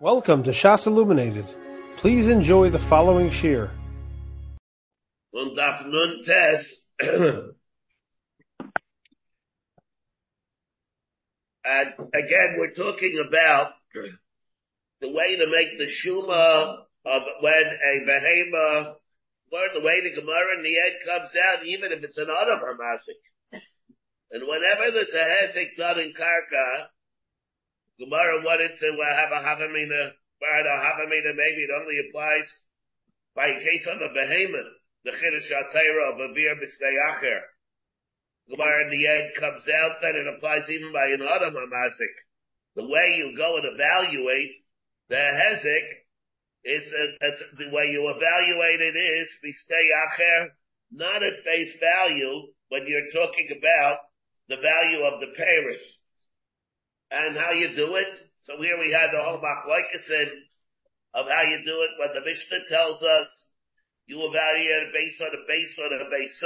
Welcome to Shas Illuminated. Please enjoy the following shir. And again, we're talking about the way to make the shuma of when a behema, learn the way the Gemara in the end comes out, even if it's an other Hamasik. And whenever there's a hezek done in Karka, Gemara wanted to have a Havamina, but a Havamina maybe it only applies by case of a behemoth, the Chiddush HaTeira of a beer B'Steyacher. Gemara in the end comes out that it applies even by an Adam. The way you go and evaluate the Hezek is, the way you evaluate it is B'Steyacher, not at face value when you're talking about the value of the Paris and how you do it. So here we had the whole machlokes of how you do it. What the Mishnah tells us, you evaluate based on the base on the base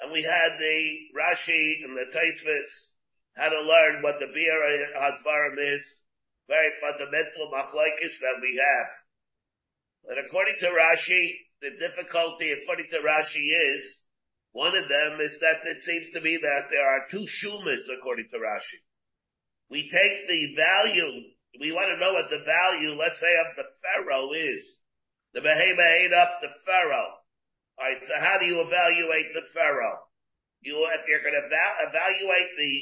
and we had the Rashi and the Tosfos how to learn what the beer hadvarim is. Very fundamental machlokes that we have. And according to Rashi, the difficulty according to Rashi is one of them is that it seems to be that there are two shumas according to Rashi we take the value, we want to know what the value, let's say, of the pharaoh is. The behemoth ate up the pharaoh. Alright, so how do you evaluate the pharaoh? You, if you're going to eva- evaluate the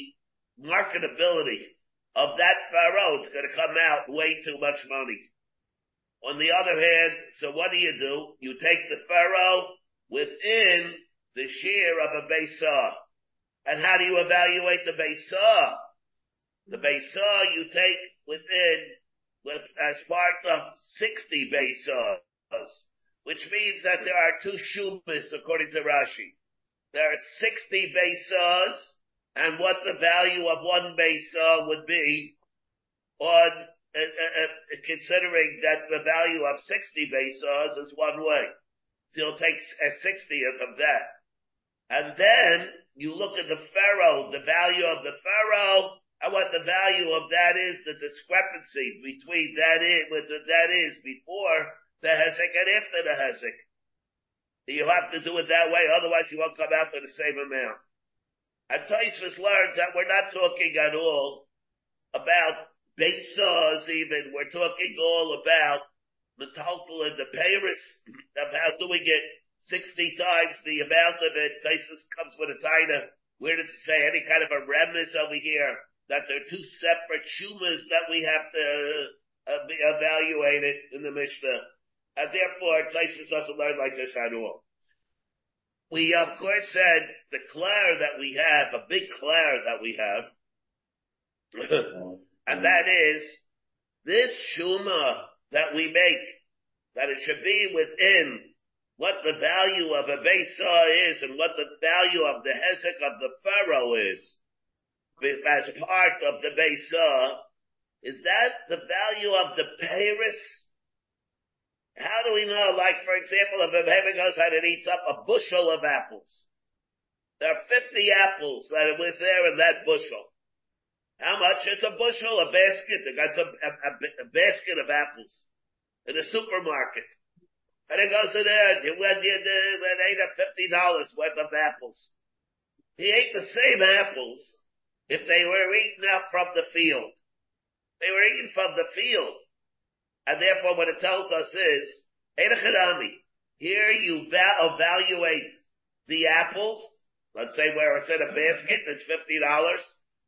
marketability of that pharaoh, it's going to come out way too much money. On the other hand, so what do you do? You take the pharaoh within the shear of a Besah. And how do you evaluate the Besah? The Beisah you take within, with, as part of 60 Beisahs, which means that there are two Shumas according to Rashi. There are 60 Beisahs, and what the value of one Beisah would be on, uh, uh, uh, considering that the value of 60 Beisahs is one way. So you'll take a 60th of that. And then you look at the Pharaoh, the value of the Pharaoh, and what the value of that is, the discrepancy between that is, what that is before the Hesek and after the Hesek. You have to do it that way, otherwise you won't come out to the same amount. And Tosfos learns that we're not talking at all about saws even, we're talking all about the total and the Paris, about doing it 60 times the amount of it. Tosfos comes with a taina. Where does it say any kind of a remnants over here? That there are two separate shumas that we have to uh, be evaluated in the Mishnah. And therefore, Tosfos doesn't learn like this at all. We of course said the clair that we have, a big clair that we have, and that is this shuma that we make, that it should be within what the value of a Besah is and what the value of the Hezek of the Pharaoh is as part of the Beisah, is that the value of the Paris? How do we know, like for example, if a baby goes out and eats up a bushel of apples, there are 50 apples that was there in that bushel. How much? It's a bushel, a basket. They got a, a, a basket of apples in a supermarket. And it goes in there, and when you when ate a fifty dollars worth of apples. He ate the same apples if they were eaten up from the field. They were eaten from the field. And therefore what it tells us is, here you evaluate the apples, let's say where it's in a basket it's $50,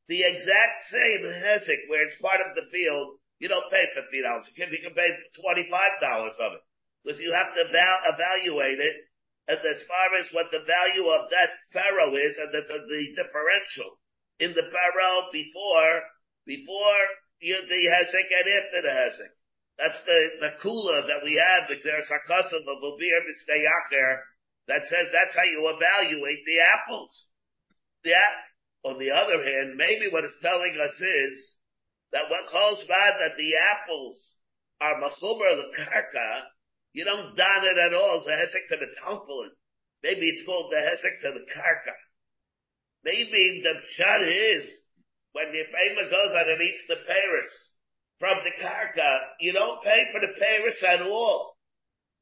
the exact same hezek where it's part of the field, you don't pay $50. You can, you can pay $25 of it. Because you have to evaluate it and as far as what the value of that pharaoh is and the, the, the differential in the Pharaoh before, before you, the Hezek and after the Hezek. That's the, the kula that we have, the Xerisakasim of Ubir Mistayacher, that says that's how you evaluate the apples. The on the other hand, maybe what it's telling us is that what calls bad that the apples are machuber the karka, you don't don it at all, it's a hesek to the talpulin. Maybe it's called the hesek to the karka. Maybe the shot is when the Fema goes out and eats the Paris, from the karka, you don't pay for the Paris at all.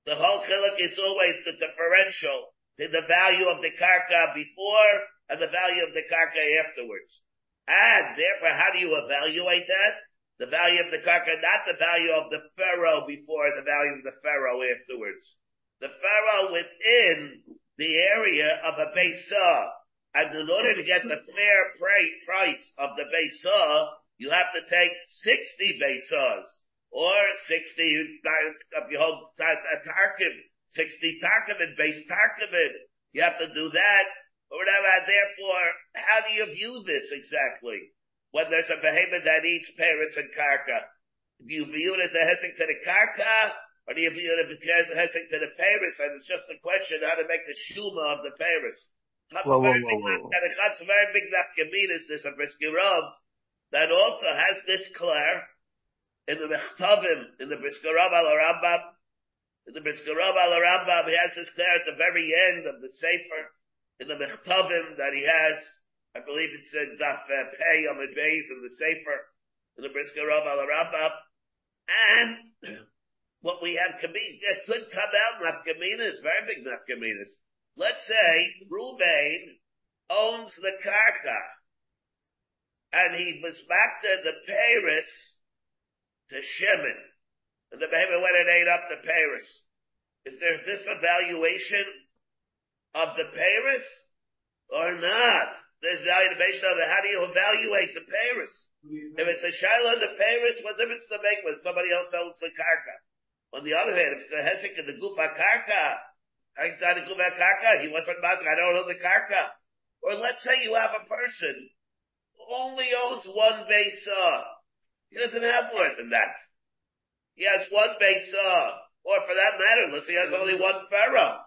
The whole chiluk is always the differential to the value of the karka before and the value of the karka afterwards. And therefore, how do you evaluate that? The value of the karka, not the value of the pharaoh before, the value of the pharaoh afterwards. The pharaoh within the area of a Beisah. And in order to get the fair price of the Beisah, you have to take 60 Beisahs. Or 60, if you hold Tarkim, 60 Tarkim base Tarkim. You have to do that, or whatever. Therefore, how do you view this exactly? when there's a behemoth that eats Paris and Karka. Do you view it as a hesing to the Karka, or do you view it as a hesing to the Paris? And it's just a question how to make the Shuma of the Paris. Whoa, whoa, whoa, whoa. And it's very big nafkaminas, there's a Brisker Rav that also has this clear in the Mechtavim, in the Brisker Rav al Rambam, in the Brisker Rav al Rambam, he has this clear at the very end of the Sefer, in the Mechtavim that he has, I believe it said Daf uh, Pei on the base in the Sefer, in the Brisker Rav al Rambam. And what we have could come out nafkaminas, very big nafkaminas. Let's say Ruvain owns the karka, and he was back to the Paris to Shimon, and the baby went and ate up the Paris. Is there this evaluation of the Paris or not? There's evaluation base on how do you evaluate the Paris? If it's a Shiloh the Paris, what difference does it make when somebody else owns the Karka? On the other hand, if it's a Hesek in the Gufa Karka, he wasn't Mazik, I don't know the Karka. Or let's say you have a person who only owns one base saw. He doesn't have more than that. He has one base saw. Or for that matter, let's say he has only one pharaoh.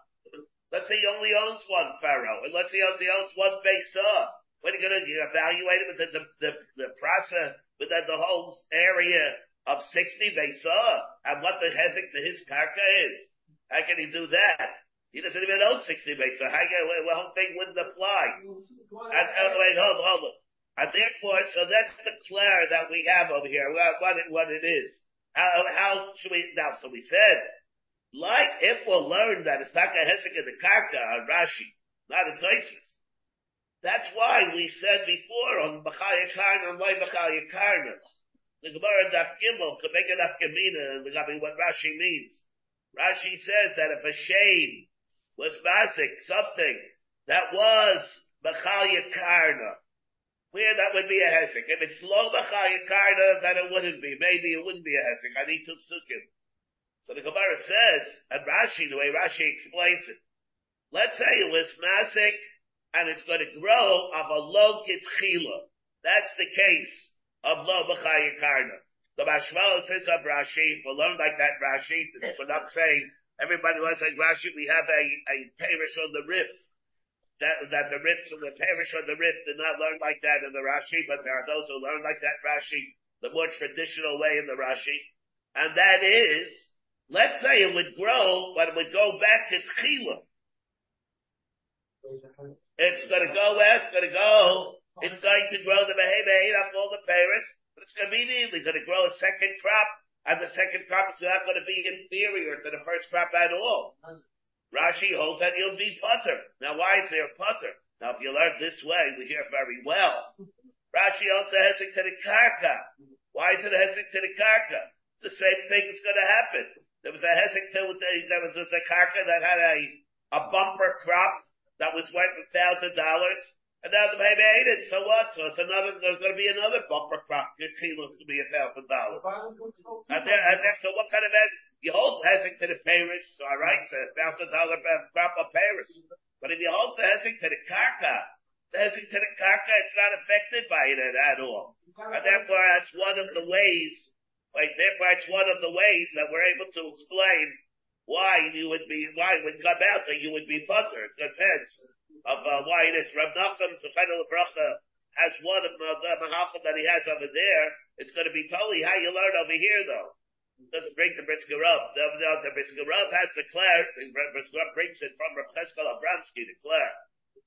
Let's say he only owns one pharaoh, and let's say he only owns one Beisah. Uh. When are you going to evaluate it within the, the, the process, within the whole area of 60 Beisah, and what the hezek to his karka is? How can he do that? He doesn't even own 60 Beisah. How can, the whole thing wouldn't apply. And, and wait, hold, hold on. And therefore, so that's the clear that we have over here, what it, what it is. How, how should we, now, so we said, like if we'll learn that it's not a hesek the karka on Rashi, not in Tosfos. That's why we said before on Bachaya Karna and why Bachaya Karna. The Gemara Daf Gimel to make an afkamina regarding what Rashi means. Rashi says that if a shame was basic, something that was Bachaya Karna, where that would be a hesek. If it's low Karna, then it wouldn't be. Maybe it wouldn't be a hesek. I need to psukim. So the Gemara says, and Rashi, the way Rashi explains it, let's say it was masik and it's going to grow of a low kitchila. That's the case of lo b'chayikarna. The Mashmal says of Rashi, we'll learn like that Rashi, we're not saying everybody wants like Rashi, we have a, a parish on the rift. That, that the rift and the parish on the rift did not learn like that in the Rashi, but there are those who learn like that Rashi, the more traditional way in the Rashi. And that is, Let's say it would grow, but it would go back to Tchila. It's gonna go where? It's gonna go. It's going to grow the behavior, up all the Paris, but it's immediately gonna grow a second crop, and the second crop is not gonna be inferior to the first crop at all. Rashi holds that you'll be putter. Now why is there a putter? Now if you learn this way, we hear very well. Rashi holds a hesek to the karka. Why is it a hesek to the karka? The same thing that's gonna happen. There was a hesek to there was a karka that had a, a bumper crop that was worth a thousand dollars. And now the baby ate it, so what? So it's another, there's gonna be another bumper crop. Good kilo's gonna be a thousand dollars. And there, and there, so what kind of hesek? You hold hesek to the Paris, alright, it's a thousand dollar crop of Paris. But if you hold the to the karka, the to the karka, it's not affected by it at all. And therefore that's one of the ways like, therefore, it's one of the ways that we're able to explain why you would be, why it would come out that you would be putter. It depends of uh, why it is. Rav Nachum, has one of the, the mahachim that he has over there. It's going to be totally how you learn over here, though. It doesn't bring the Brisker Rav. The, the, the Brisker Rav has the Claire. The Brisker Rav brings it from Rav Cheskel Abramsky, the Claire.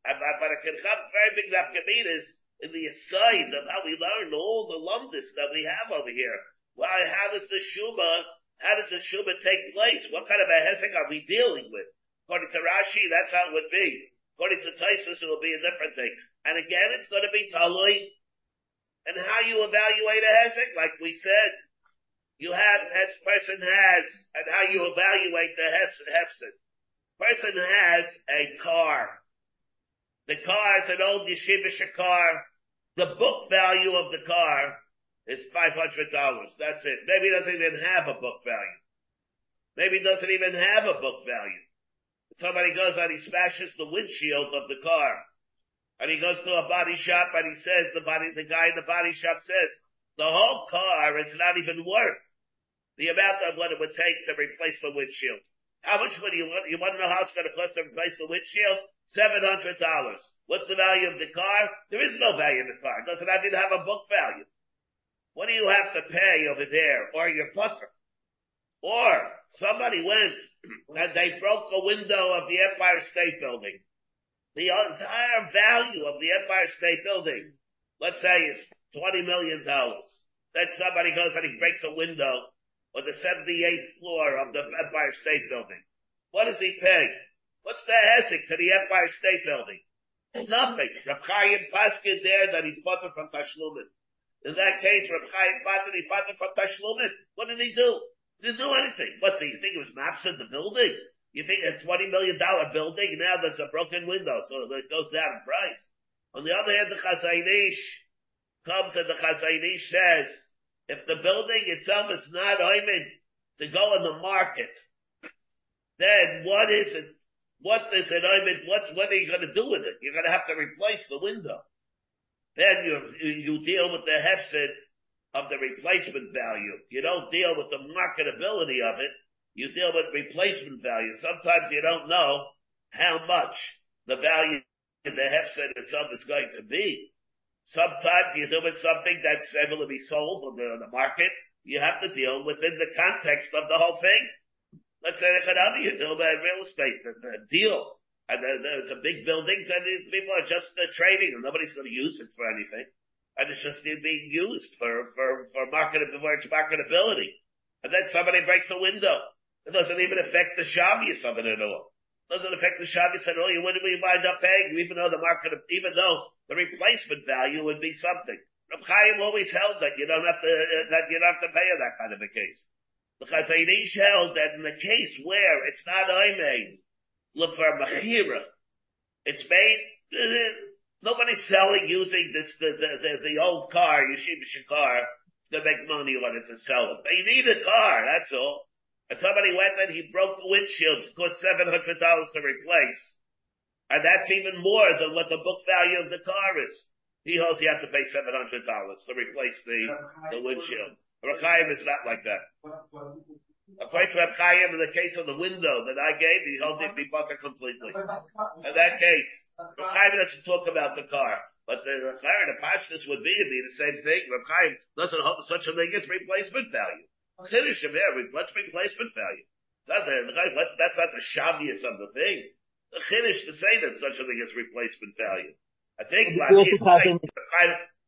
And, but it can have very big nafkaminas in the aside of how we learn all the lumbus that we have over here. Why, how does the Shuma, how does the Shuma take place? What kind of a hezek are we dealing with? According to Rashi, that's how it would be. According to Tosfos, it will be a different thing. And again, it's going to be Talui and how you evaluate a hezek, like we said. You have, as person has, and how you evaluate the hefset. Person has a car. The car is an old yeshivish car. The book value of the car is $500. That's it. Maybe it doesn't even have a book value. Maybe it doesn't even have a book value. Somebody goes and he smashes the windshield of the car. And he goes to a body shop and he says, the body, the guy in the body shop says, the whole car is not even worth the amount of what it would take to replace the windshield. How much would you want? You want to know how it's going to cost to replace the windshield? Seven hundred dollars. What's the value of the car? There is no value in the car. Doesn't even have a book value. What do you have to pay over there? Or your putter? Or somebody went and they broke a window of the Empire State Building the entire value of the Empire State Building, let's say is $20 million. Then somebody goes and he breaks a window on the 78th floor of the Empire State Building. What does he pay? What's the hezek to the Empire State Building? Nothing. Reb Chaim Paskin there that he's bought it from Tashlumin. In that case, Reb Chaim Paskin, he bought it from Tashlumin. What did he do? Didn't do anything. What, do you think it was maps in the building? You think a $20 million building, now that's a broken window, so it goes down in price. On the other hand, the Chazon Ish comes and the Chazon Ish says, if the building itself is not oimid to go on the market, then what is it? What is it oimid? What, what are you going to do with it? You're going to have to replace the window. Then you, you deal with the hefset of the replacement value. You don't deal with the marketability of it you deal with replacement value. Sometimes you don't know how much the value in the hefset itself is going to be. Sometimes you deal with something that's able to be sold on the, on the market. You have to deal within the context of the whole thing. Let's say economy, you deal with real estate, a, a deal. And then it's a big buildings and people are just uh, trading and nobody's going to use it for anything. And it's just being used for, for, for market, for its marketability. And then somebody breaks a window it doesn't even affect the Shabbos of it at all. It doesn't affect the Shabbos at all. You wouldn't be wind up paying, even though the market, even though the replacement value would be something. Reb Chaim always held that you don't have to, that you don't have to pay in that kind of a case. The Chazon Ish held that in the case where it's not I made, look for a Mechira, it's made, nobody's selling using this, the, the, the, the old car, Yeshiva car, to make money on it to sell it. But you need a car, that's all. And somebody went and he broke the windshield. It cost seven hundred dollars to replace, and that's even more than what the book value of the car is. He holds you have to pay seven hundred dollars to replace the the windshield. Reb Chaim is not like that. According to Reb Chaim, in the case of the window that I gave, he held it be butter completely. In that case, Reb Chaim doesn't talk about the car. But the Chayr, the Pashtus would be, it'd be the same thing. Reb Chaim doesn't hold such a thing as replacement value. Chiddush of here, what's replacement value? That's not the, that's not the shavius of the thing. The Chiddush to say that such a thing is replacement value. I think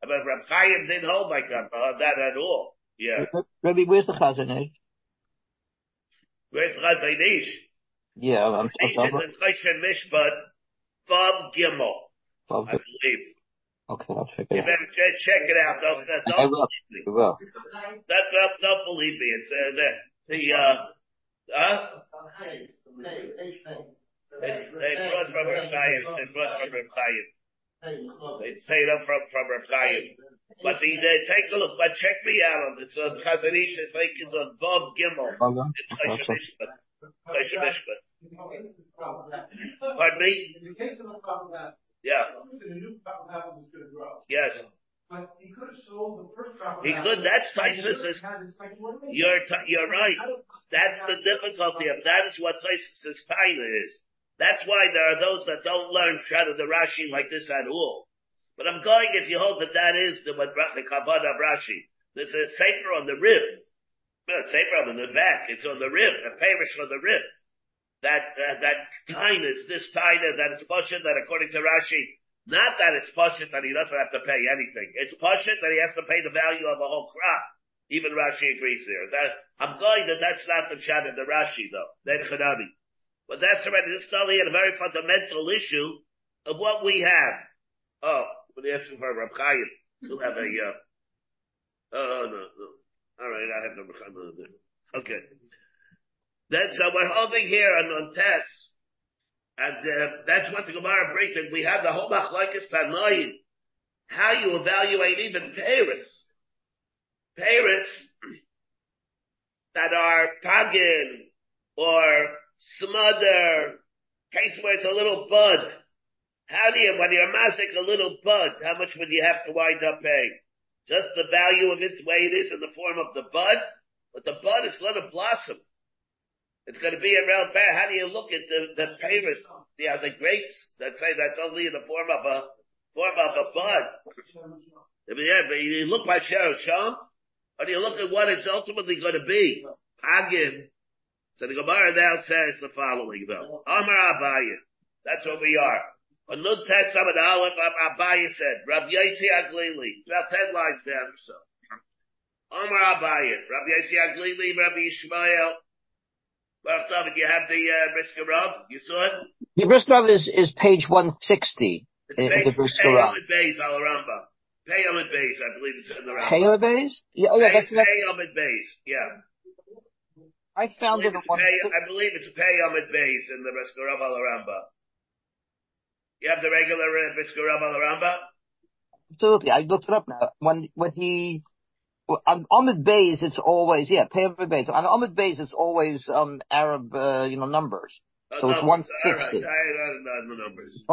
but Reb Chaim didn't hold like that, uh, that at all. Yeah. Rabbi, where's the Chazon Where's the Yeah, I'm, I'm, I'm, Mishpat, Vav Gimel, I believe. Okay, I'll check it you out. better check, check it out. Don't, don't I will. believe me. I will. That, that, don't believe me. It's, uh, the, the, uh, huh? It's, they brought from Reb Chaim. It's brought from Reb Chaim. They say it from, from Reb Chaim. But the, they take a look, but check me out on this. Uh, Chazon Ish, I think, is on Bob Gimel. In Choshen Mishpat. Pardon me? In case of a problem that yeah. Yes. But he could have sold the first crop. He could. That's Tosfos is. You're you're right. That's the difficulty of that is what Tosfos's time is. That's why there are those that don't learn Shad of the Rashi like this at all. But I'm going if you hold that that is the the of Rashi. There's a sefer on the Rif. A sefer on the back. It's on the Rif. A parish on the Rif that uh, that kindness, this taina, that it's that according to Rashi, not that it's pashut that he doesn't have to pay anything. It's pashut that he has to pay the value of a whole crop. Even Rashi agrees there. That, I'm going that that's not the chat in the Rashi though. Then Chanami. But that's already, this is only a very fundamental issue of what we have. Oh, when you ask for Rab Chaim, you'll have a, uh, oh, no, no. All right, I have no Chaim there. Okay. Then, so we're holding here on, on tests, and uh, that's what the Gemara brings in. We have the whole Machlokes Tanoim, how you evaluate even Paris. Paris that are Pagin or Smother, case where it's a little bud. How do you, when you're massing a little bud, how much would you have to wind up paying? Just the value of it the way it is in the form of the bud, but the bud is going to blossom. It's going to be around fair. How do you look at the, the Paris, yeah, the grapes that say that's only in the form of a, form of a bud? Yeah, but you look by Sheriff Sham, or do you look at what it's ultimately going to be? Agim. So the Gemara now says the following though. Amar Abaye. That's what we are. On Nun Tes Aleph, Abaye said, Rav Yossi Aglili. About ten lines down or so. Amar Abaye. Rav Yossi Aglili, Rabbi Yishmael. Well, David, you have the, uh, Brisker Rav? You saw it? The Brisker Rav is, is page 160 It's in, the Brisker Rav. Pei Beis Al Rambam. Pei Amid Beis, I believe it's in the Rambam. Taylor Bays? Yeah, oh yeah, Pei that's, that's, Pei Amid Beis, yeah. I I found believe it Pei, I believe it's Pei Amid Beis in the Brisker Rav Al Rambam. You have the regular uh, Rav Al absolutely. I looked it up now. When, when he, on Ahmed Bays, it's always, yeah, pay Ahmed Bays. On Ahmed Bays, it's always, um, Arab, uh, you know, numbers. So it's 160. All right, I don't know the numbers.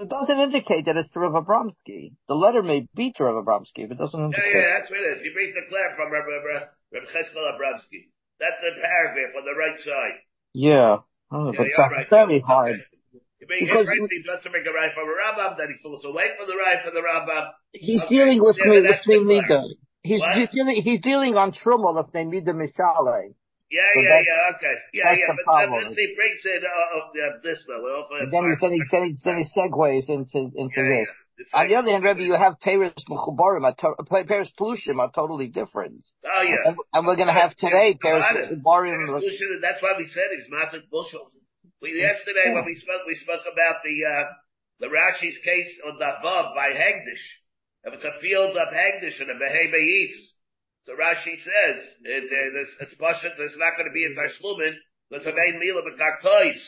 It doesn't indicate that it's to Rav Abramsky. The letter may be to Rav Abramsky, but it doesn't indicate. yeah, that's what it is. He brings the claim from Reb, Reb, Reb Cheskel Abramsky. That's the paragraph on the right side. Yeah. Oh, Yeah, but it's very hard. Okay. Because- he brings, he doesn't make a right from a Rambam, then he falls away from the right from the Rambam. He's Okay. dealing with me, with the part. He's, he's dealing, he's dealing on Trummel if they need the Mishale. Yeah, So yeah, yeah, okay. Yeah, yeah, the but problem. then he brings in, uh, uh, this though. Well, And then he, then he, then he, then he segues into, into yeah, this. yeah. On the other hand, Rebbe, you have Paris Mechubarim, Paris Pelushim are totally different. Oh, yeah. And, and we're gonna have today Paris. Mechubarim. That's why we said he's massive bushels. We, yesterday when we spoke, we spoke about the, uh, the Rashi's case on the Vav by Hegdish. If it's a field of Hegdish and a Behebe eats. So Rashi says, it, uh, this, it's Pashut, there's not going to be a Tashlumin, there's a main meal of a Kartois.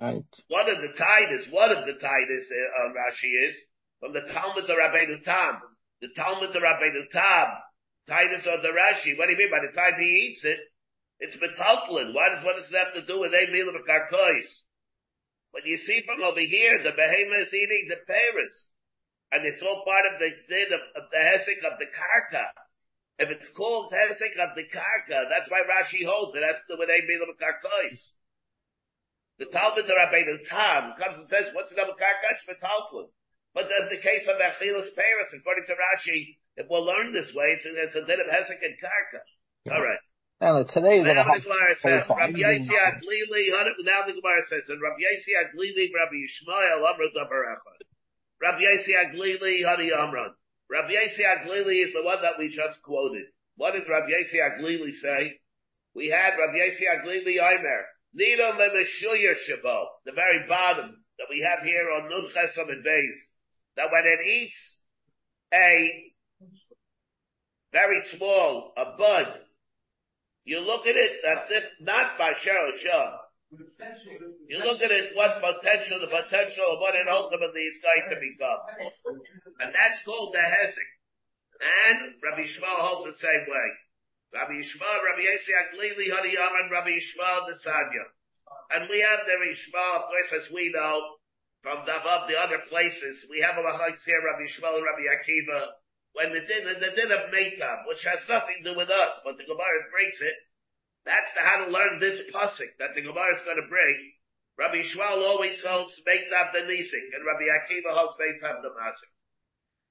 Right. One of the Titus, one of the Titus, uh, Rashi is, from the Talmud of Rabbeinu Tam. The Talmud of Rabbeinu Tam, Titus or the Rashi, what do you mean? By the time he eats it, it's metaltlin. Why does, what does it have to do with a meal of a karkois? But you see from over here, the behemoth is eating the paris. And it's all part of the din of, of the hesek of the karka. If it's called hesek of the karka, that's why Rashi holds it That's the do with a meal of a karkois. The Talmud of Rabbeinu Tam comes and says, what's the karka? It's metaltlin. But in the case of Achilas Paris, according to Rashi, if we'll learn this way, it's, it's a din of hesek and karka. All right. And today the Gemara says, have Rabbi Yossi Aglili, now the Gemara says, and Rabbi Yossi Aglili, Rabbi Yishmael, Amrut Abarachad. Rabbi Yossi Aglili, Hani Amran. Rabbi Yossi Aglili is the one that we just quoted. What did Rabbi Yossi Aglili say? We had Rabbi Yossi Aglili Aimer. Nidon lemeshuyer shabo, the very bottom that we have here on Nun Chesam and Beis, that when it eats a very small, a bud, you look at it, that's if not by Shah. You look at it, what potential, the potential of what it ultimately is going to become. And that's called the Hesek. And Rabbi Shmuel holds the same way. Rabbi Yishmael, Rabbi Yossi Aglili, Hani Yaman, Rabbi Yishmael, the Sanya. And we have the Yishmael, of course, as we know, from the, above the other places, we have a Mahalik here, Rabbi Yishmael and Rabbi Akiva, when the din, the din of Meitab, which has nothing to do with us, but the Gemara breaks it, that's the, how to learn this pasuk that the Gemara is going to break. Rabbi Yishmael always holds Meitab the Nisik, and Rabbi Akiva holds Meitab the Masik.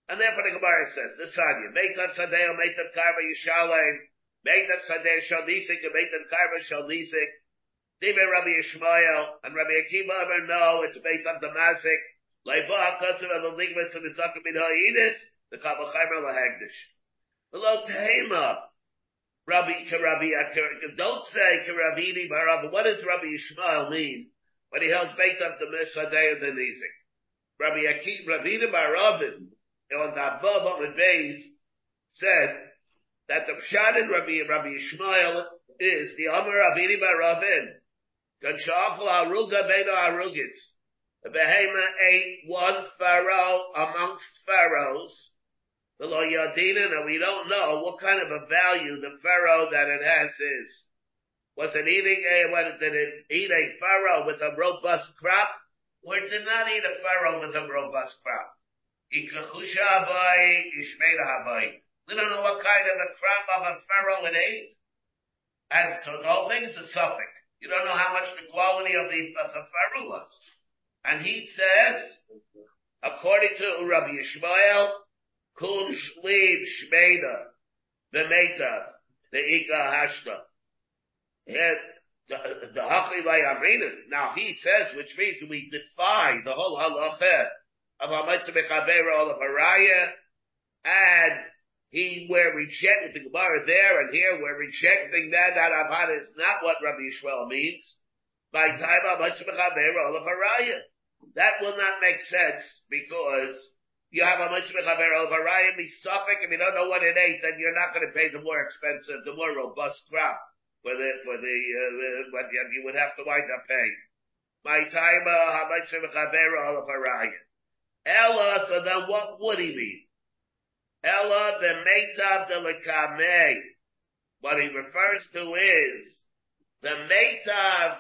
And therefore the Gemara says, the Sanya, Meitab Sadeo, Meitab Karva Yishalem, Meitab Sadeo Shal Nisik, and Meitab Karva Shal Nisik, Dibe Rabbi Yishmael, and Rabbi Akiva ever no, it's Meitab the Masik, Leiba HaKasim and the Ligmas and the Sakim in Ha'idis, the Kabbalah Chaimer LaHagdish. Below Tehema, Rabbi Rabbi Don't say Karavini Barav. What does Rabbi Ishmael mean when he holds Beit of the Mishadei and the Nizik? Rabbi Akim Ravina Baravin on the above on the base said that the Pshat in Rabbi Rabbi Ishmael is the Amar Ravini Baravin. Ganshachal Aruga Beno Arugis. The Behema ate one pharaoh amongst pharaohs and we don't know what kind of a value the pharaoh that it has is. Was it eating a, what, did it eat a pharaoh with a robust crop? Or did not eat a pharaoh with a robust crop? We don't know what kind of a crop of a pharaoh it ate. And so the whole thing is a suffix. You don't know how much the quality of the, of the pharaoh was. And he says, according to Rabbi Yishmael, Kul shliv shmeda, the meta, the ika hashta. The hachli amrina. Now he says, which means we defy the whole halacha of Hamatzah Mechabera of Haraya, and he, we're rejecting the Gemara there and here, we're rejecting that, that Abhad is not what Rabbi Yishmael means. By time Hamatzah Mechabera of Haraya. That will not make sense because you have a much of Arayim Misafik, and you don't know what it ate, then you're not going to pay the more expensive, the more robust crop for the, for the, uh, what you would have to wind up paying. My time, uh, how much of Arayim. Ella, so then what would he mean? Ella the meitav de lekamei. What he refers to is the meitav,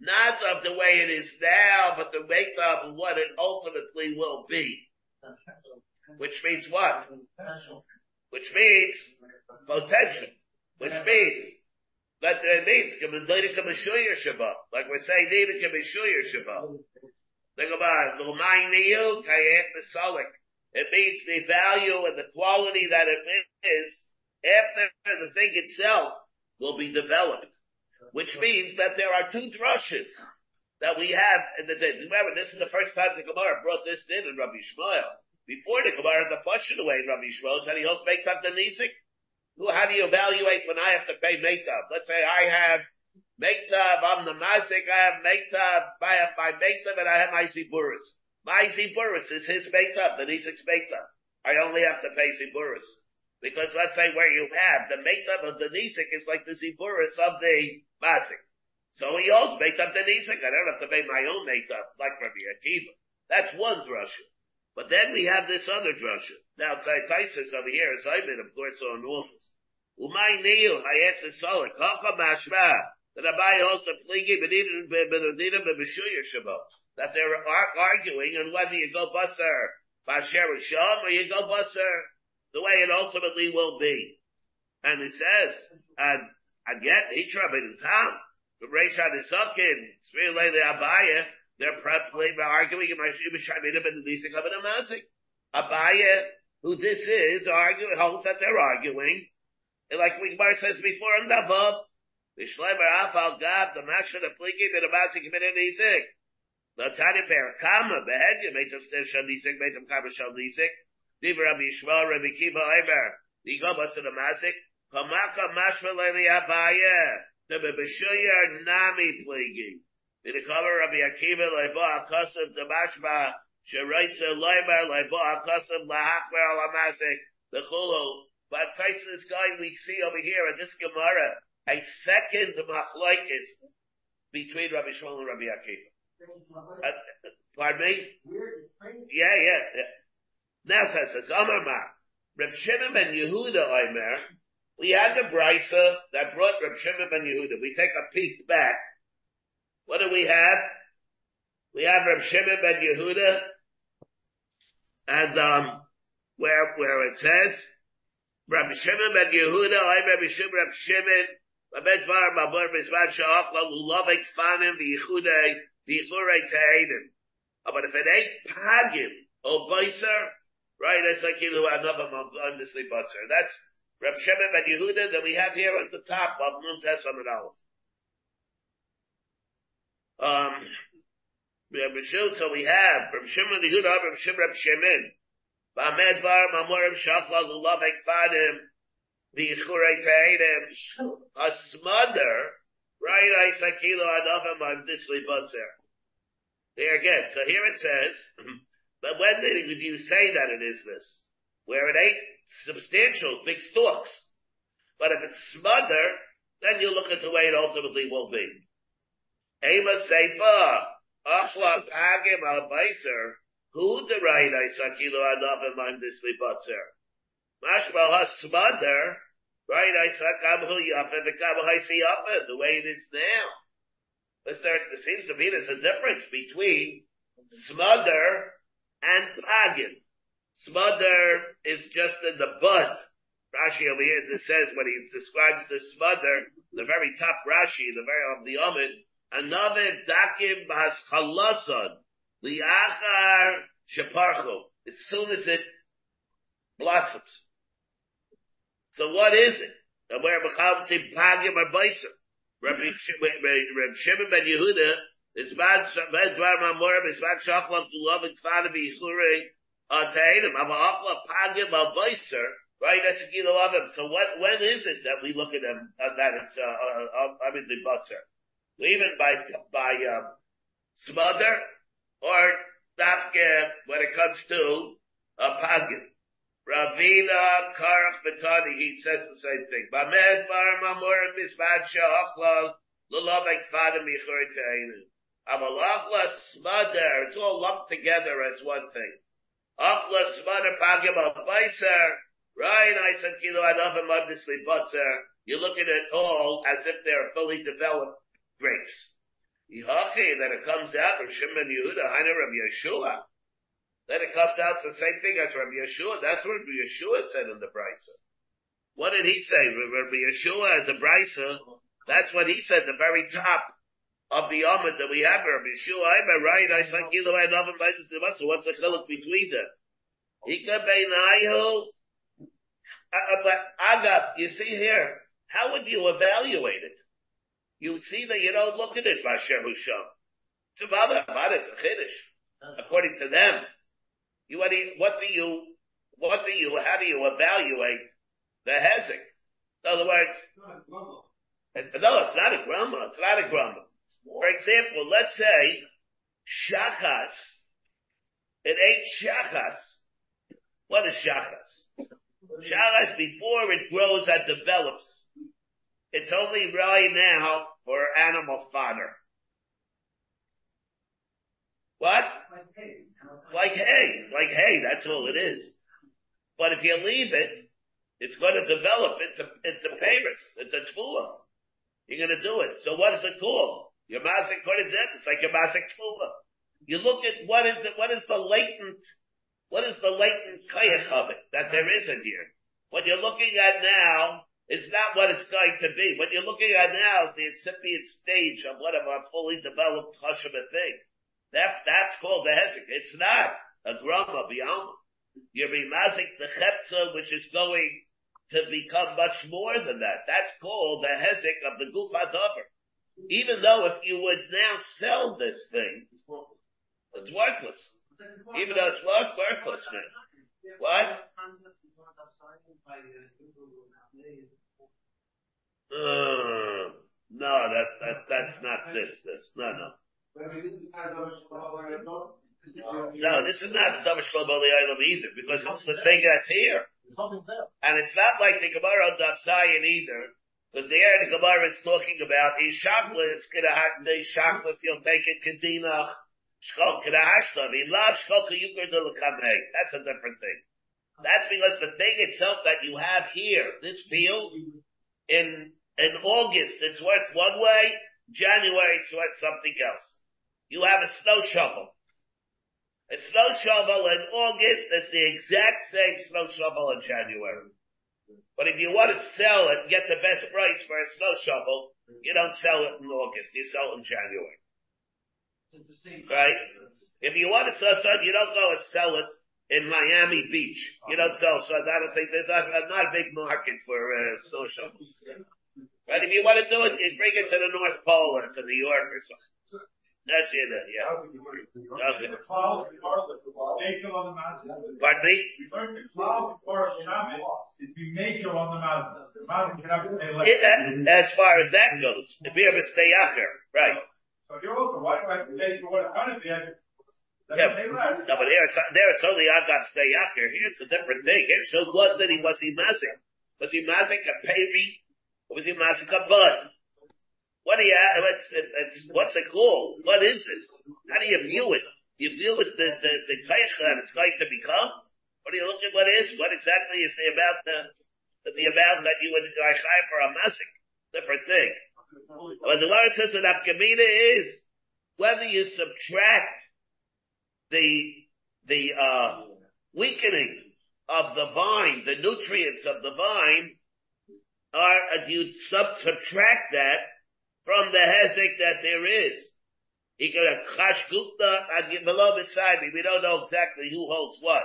not of the way it is now, but the meitav of what it ultimately will be. Which means what? Which means potential. Which means that it means like we're saying, David can be shuyer shabbat. Think about it. It means the value and the quality that it is after the thing itself will be developed. Which means that there are two drushes that we have in the day. Remember, this is the first time the Gemara brought this in in Rabbi Shmuel. Before the Gemara, the Pashut away in Rabbi Shmuel, said he also make up the Nizik. How do you evaluate when I have to pay Meitab? Let's say I have Meitab, I'm the Mazik, I have Meitab, I have my Meitab, and I have my Ziburis. My Ziburis is his Meitab, the Nizik's Meitab. I only have to pay Ziburis. Because let's say where you have the Meitab of the Nizik is like the Ziburis of the Mazik. So he owns Meitab Denisik. I don't have to pay my own Meitab, like Rabbi Akiva. That's one drasha. But then we have this other drasha. Now, Tosfos over here is Ibn, of course, on office. Umay Neil, Hayet Nesolik, Hacha Mashma, that Abai also pligi, Benidin, Benidin. That they're arguing on whether you go Basar, Basher Sham, or you go Basar, the way it ultimately will be. And he says, and again, he troubled in town. But Reish Hadisakin, Tzvi Leili Abaya, they're probably arguing and. Abaya, who this is, arguing, holds that they're arguing. And like Wigmar says before in the above, the Shlemer Afal Gab, the Masha, the Pliki, the Amazik, and the The Tanya Ber Kama, Behed, you made them still Shalisik, made them Kama Shalisik. Diva Rabbi Yishmael, Rabbi Kiva the Gobas and the Masik. Kamaka Mashma Leili Abaya. The Bebeshuyer Nami Pligi. In the cover Rabbi Akiva Leibo Akasim Damashma Sheraitza Leiber Leibo Akasim Lahachmer Alamasik the Chulu. But this guy we see over here in this Gemara, a second machlokes between Rabbi Shmuel and Rabbi Akiva. Uh, pardon me? Yeah, yeah, yeah. Now says it's Amar Ma. Reb Shimon ben Yehuda Omer, we had the brisa that brought Reb Shimon ben Yehuda. We take a peek back. What do we have? We have Reb Shimon ben Yehuda, and um, where where it says Reb Shimon ben Yehuda, I Reb Shimon Reb Shimon. Babedvar Mabur Mizvan Sha'achla Lulavik Fanim V'yichudei V'yichurei Te'edim. But if it ain't Pagim, or Beiser, right, that's like you know another month, obviously Butzer. That's Reb Shimon ben Yehuda that we have here at the top of Nun Tes Aleph. Um, so we have Reb Shimon ben Yehuda, Reb Shimon, Reb Shimon. Ba'medvar, Mamorim, Shachla, Lulav, Ekfadim, B'churei Te'edim, a smother, right, I say sakilo adavim disli butzer. There again, so here it says, but when did you say that it is this? Where it ain't substantial, big stalks. But if it's smother, then you look at the way it ultimately will be. Ema Seifa, Achla Pagim al Beiser, who the right I sakilo adavim on disli butzer. Mashma has smother, Right, I saw Kabbalah Yafa, the way it is now. But there, it seems to me there's a difference between smother and pagin. Smother is just in the bud. Rashi over here says when he describes the smother, the very top Rashi, the very of the Amid, another dakim has chalason, liachar sheparcho. As soon as it blossoms. So what is it? Rabbi Shimon ben Yehuda is dvar mamorim is shachlam and kfana b'yichurei Right, that's a kilo of them. So what, when is it that we look at them, uh, that it's, uh, uh, I mean, the butzer? Even by, by, um, smother or dafke when it comes to a pagin. Ravina Karach Vitani, he says the same thing. Bamed Var Mamur Misbad Shachla Lulavek Fada Michur Teinu. Amalachla Smother, it's all lumped together as one thing. Achla Smother Pagim Baiser, Ryan I said Kilo Adavim Abdisli Butzer. You look at it all as if they're fully developed grapes. Yihachi, that it comes out from Shimon Yehuda, Hainer of Yeshua. Then it comes out the same thing as Rabbi Yeshua. That's what Rabbi Yeshua said in the Brisa. What did he say? Rabbi Yeshua the Brisa, that's what he said, the very top of the Amid that we have, Rabbi Yeshua, I'm right, I said, Kilo, I love him, so what's the chiluk between them? Ika beinayu, uh, uh, but Agab, you see here, how would you evaluate it? You would see that you don't look at it, Basher Husham. It's a it's a chiddush. According to them, you, what do you, what do you, what do you, how do you evaluate the hezek? In other words, no, it's not a grumma. It's not a grumma. For example, let's say shachas. It ain't shachas. What is shachas? Shachas before it grows and develops. It's only right now for animal fodder. What? Like hay. It's like hay. That's all it is. But if you leave it, it's going to develop into, into Paris, into Tfula. You're going to do it. So what is it called? Your Masik Kodedet, it's like your Masik Tfula. You look at what is the, what is the latent, what is the latent kayach of it that there isn't here? What you're looking at now is not what it's going to be. What you're looking at now is the incipient stage of whatever a fully developed chashava thing. That, that's called the hezek. It's not a grama biyama. You're remazik the chepza, which is going to become much more than that. That's called the hezek of the gufa dover. Even though if you would now sell this thing, it's worthless. Even though it's worth worthless now. What? Uh, no, that, that, that's not this, this. No, no. No, this is not the Davar Shlomo Le'olam either, because it's the thing that's here. And it's not like the Gemara on Zion either, because there the Gemara is talking about Ishaklis, the Ishaklis, you'll take it Kedinach, Shkol Kedashtav, Ilav Shkol Kayukar. That's a different thing. That's because the thing itself that you have here, this field, in, in August, it's worth one way, January it's worth something else. You have a snow shovel. A snow shovel in August is the exact same snow shovel in January. But if you want to sell it and get the best price for a snow shovel, you don't sell it in August, you sell it in January. Right? If you want to sell sun, you don't go and sell it in Miami Beach. You don't sell sun. I don't think there's not, not a big market for uh, snow shovels. Right? If you want to do it, you bring it to the North Pole or to New York or something. That's it, yeah. Okay. The cloud, regardless of all, make it on the. Pardon me? We learned the cloud before Shabbos is we make on the mountain. The mountain can have to pay less. It, as far as that goes, if we have a stay acher, right? So here also, why do I have to pay for what it's gonna be? Yeah. me pay less. No, but there it's, there it's only Agat stay acher. Here it's a different thing. Here it shows what that he was he mazik. Was he mazik a pavy? Or was he mazik a bud? What do you, what's it called? What is this? How do you view it? You view it the, the, the that it's going to become? What do you look at what is? What exactly is the amount, the, the amount that you would, are shy for a mazik? Different thing. But the word says that Afkamina is whether you subtract the, the, uh, weakening of the vine, the nutrients of the vine, if you sub- subtract that from the hezek that there is. He can have chash gupta and below beside me. We don't know exactly who holds what.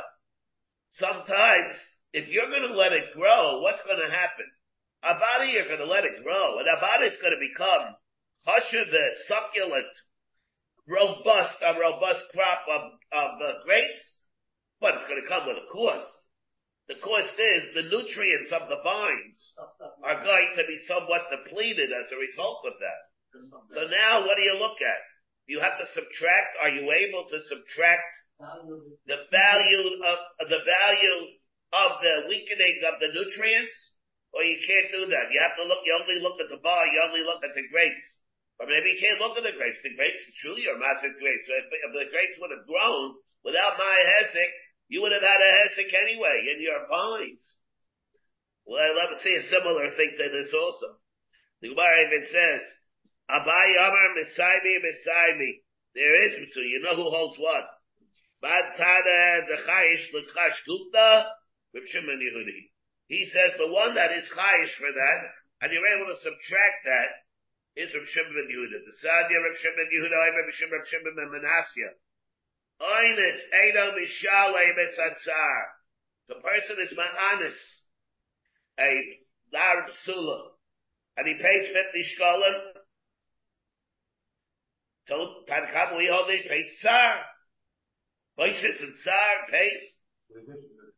Sometimes, if you're going to let it grow, what's going to happen? Avada, you're going to let it grow, and Avada is going to become husher the succulent, robust, a robust crop of, of uh, grapes, but it's going to come with a cost. The cost is the nutrients of the vines are going to be somewhat depleted as a result of that. So now what do you look at? You have to subtract, are you able to subtract the value of, the value of the weakening of the nutrients? Or you can't do that. You have to look, you only look at the bar, you only look at the grapes. Or maybe you can't look at the grapes. The grapes truly are massive grapes. So if, if the grapes would have grown without my hesic, you would have had a hesic anyway in your vines. Well, I'd love to see a similar thing to this also. The Gemara even says, Abai Amar Misaimi Misaimi. There is two. You know who holds what? Bad Tada the Chayish L'Chash Gupta, Shimon Yehudi. He says the one that is Chayish for that, and you're able to subtract that, is from Shimon Yehuda. The Sadia Reb Shimon Yehuda, I Reb Shimon Shimon ben Manasseh. Mishale Besatzar. The person is Ma'anis, a Lar Psula, and he pays 50 shkolim. So, Tankam, we hold it, pays Tsar. Moishitz and Tsar pays.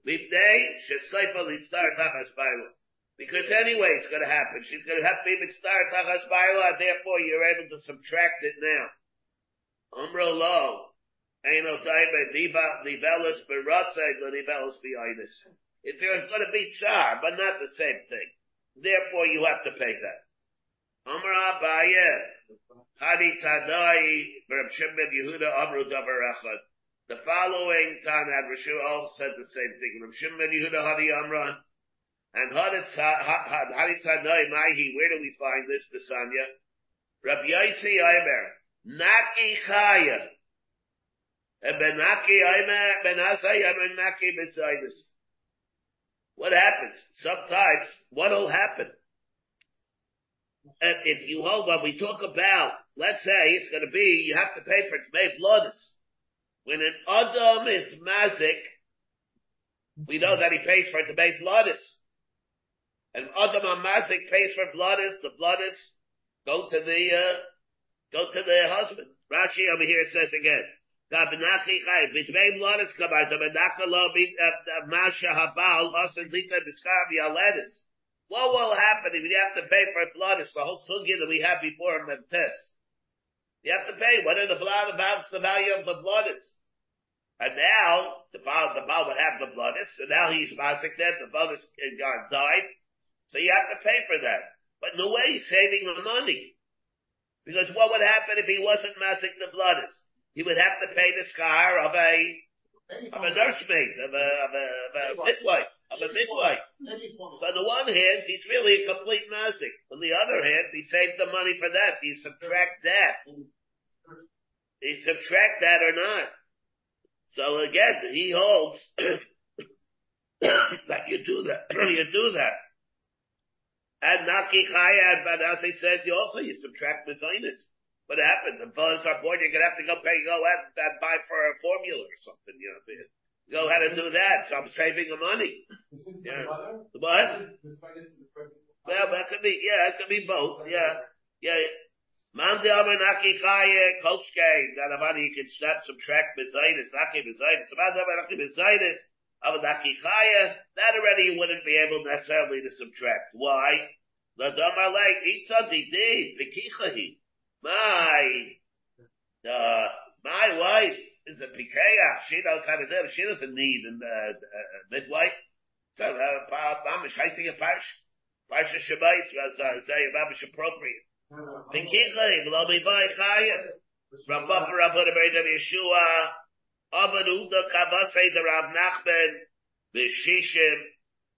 Lipnei, Shesaifa Litzar Tachas Baila. Because anyway, it's gonna happen. She's gonna have to be Mitzar Tachas and therefore you're able to subtract it now. Umro Lo. If there's gonna be Tsar, but not the same thing. Therefore you have to pay that. Yehuda, Amru. The following Tanad Rishu all said the same thing. Reb Shimon Yehuda Hadi Amran. And Hadi Tanai Mahi, where do we find this, the Sanya? Reb Yaisi Aimer. Naki Chaya. Besides. What happens? Sometimes, what'll happen? And if you hold what we talk about, let's say it's going to be, you have to pay for Tmei Vlodis. When an Adam is Mazik, we know that he pays for Tmei Vlodis. And Adam Mazik pays for Vlodis, the Vlodis go to the, uh, go to the husband. Rashi over here says again, Biskar uh, uh, Yaledis. What will happen if you have to pay for Vlodis, the whole sugya that we had before in Memtes? You have to pay. What are the Vlad about the value of the Vlodis? And now, the Baal, the Baal would have the Vlodis, and now he's Masik dead, the Vlodis God died. So you have to pay for that. But in a way, he's saving the money. Because what would happen if he wasn't Masik the Vlodis? He would have to pay the scar of a, of a nursemaid, of a, of a, of a midwife, of a midwife. So on the one hand, he's really a complete mazik. On the other hand, he saved the money for that. Do you subtract that? Do you subtract that or not? So again, he holds that you do that. you do that. And Naki Chaya, but as he says, you also, you subtract Mazinus. What happens? If fellas are born, you're gonna have to go pay, go out and buy for a formula or something, you know. what I mean? Go how to do that, so I'm saving the money. Yeah. What? Well, that could be, yeah, it could be both, yeah. Yeah. Man de amer naki chaye kolshke, that avani you can start subtract bezaitis, naki bezaitis. Man de amer naki bezaitis, aber naki chaye, that already you wouldn't be able necessarily to subtract. Why? The like, eat something, did, vikichahi. My, uh, my wife is a pikeach. She knows how to do it. She doesn't need a uh, uh, midwife. So, uh, mamish, I think a parsh. Parsha uh, say, mamish appropriate. Vikichahi, lo mi bai chayim. Rabba Rabba Rabba Yeshua, Abad Uda Kavasei the Rav Nachman, Bishishim,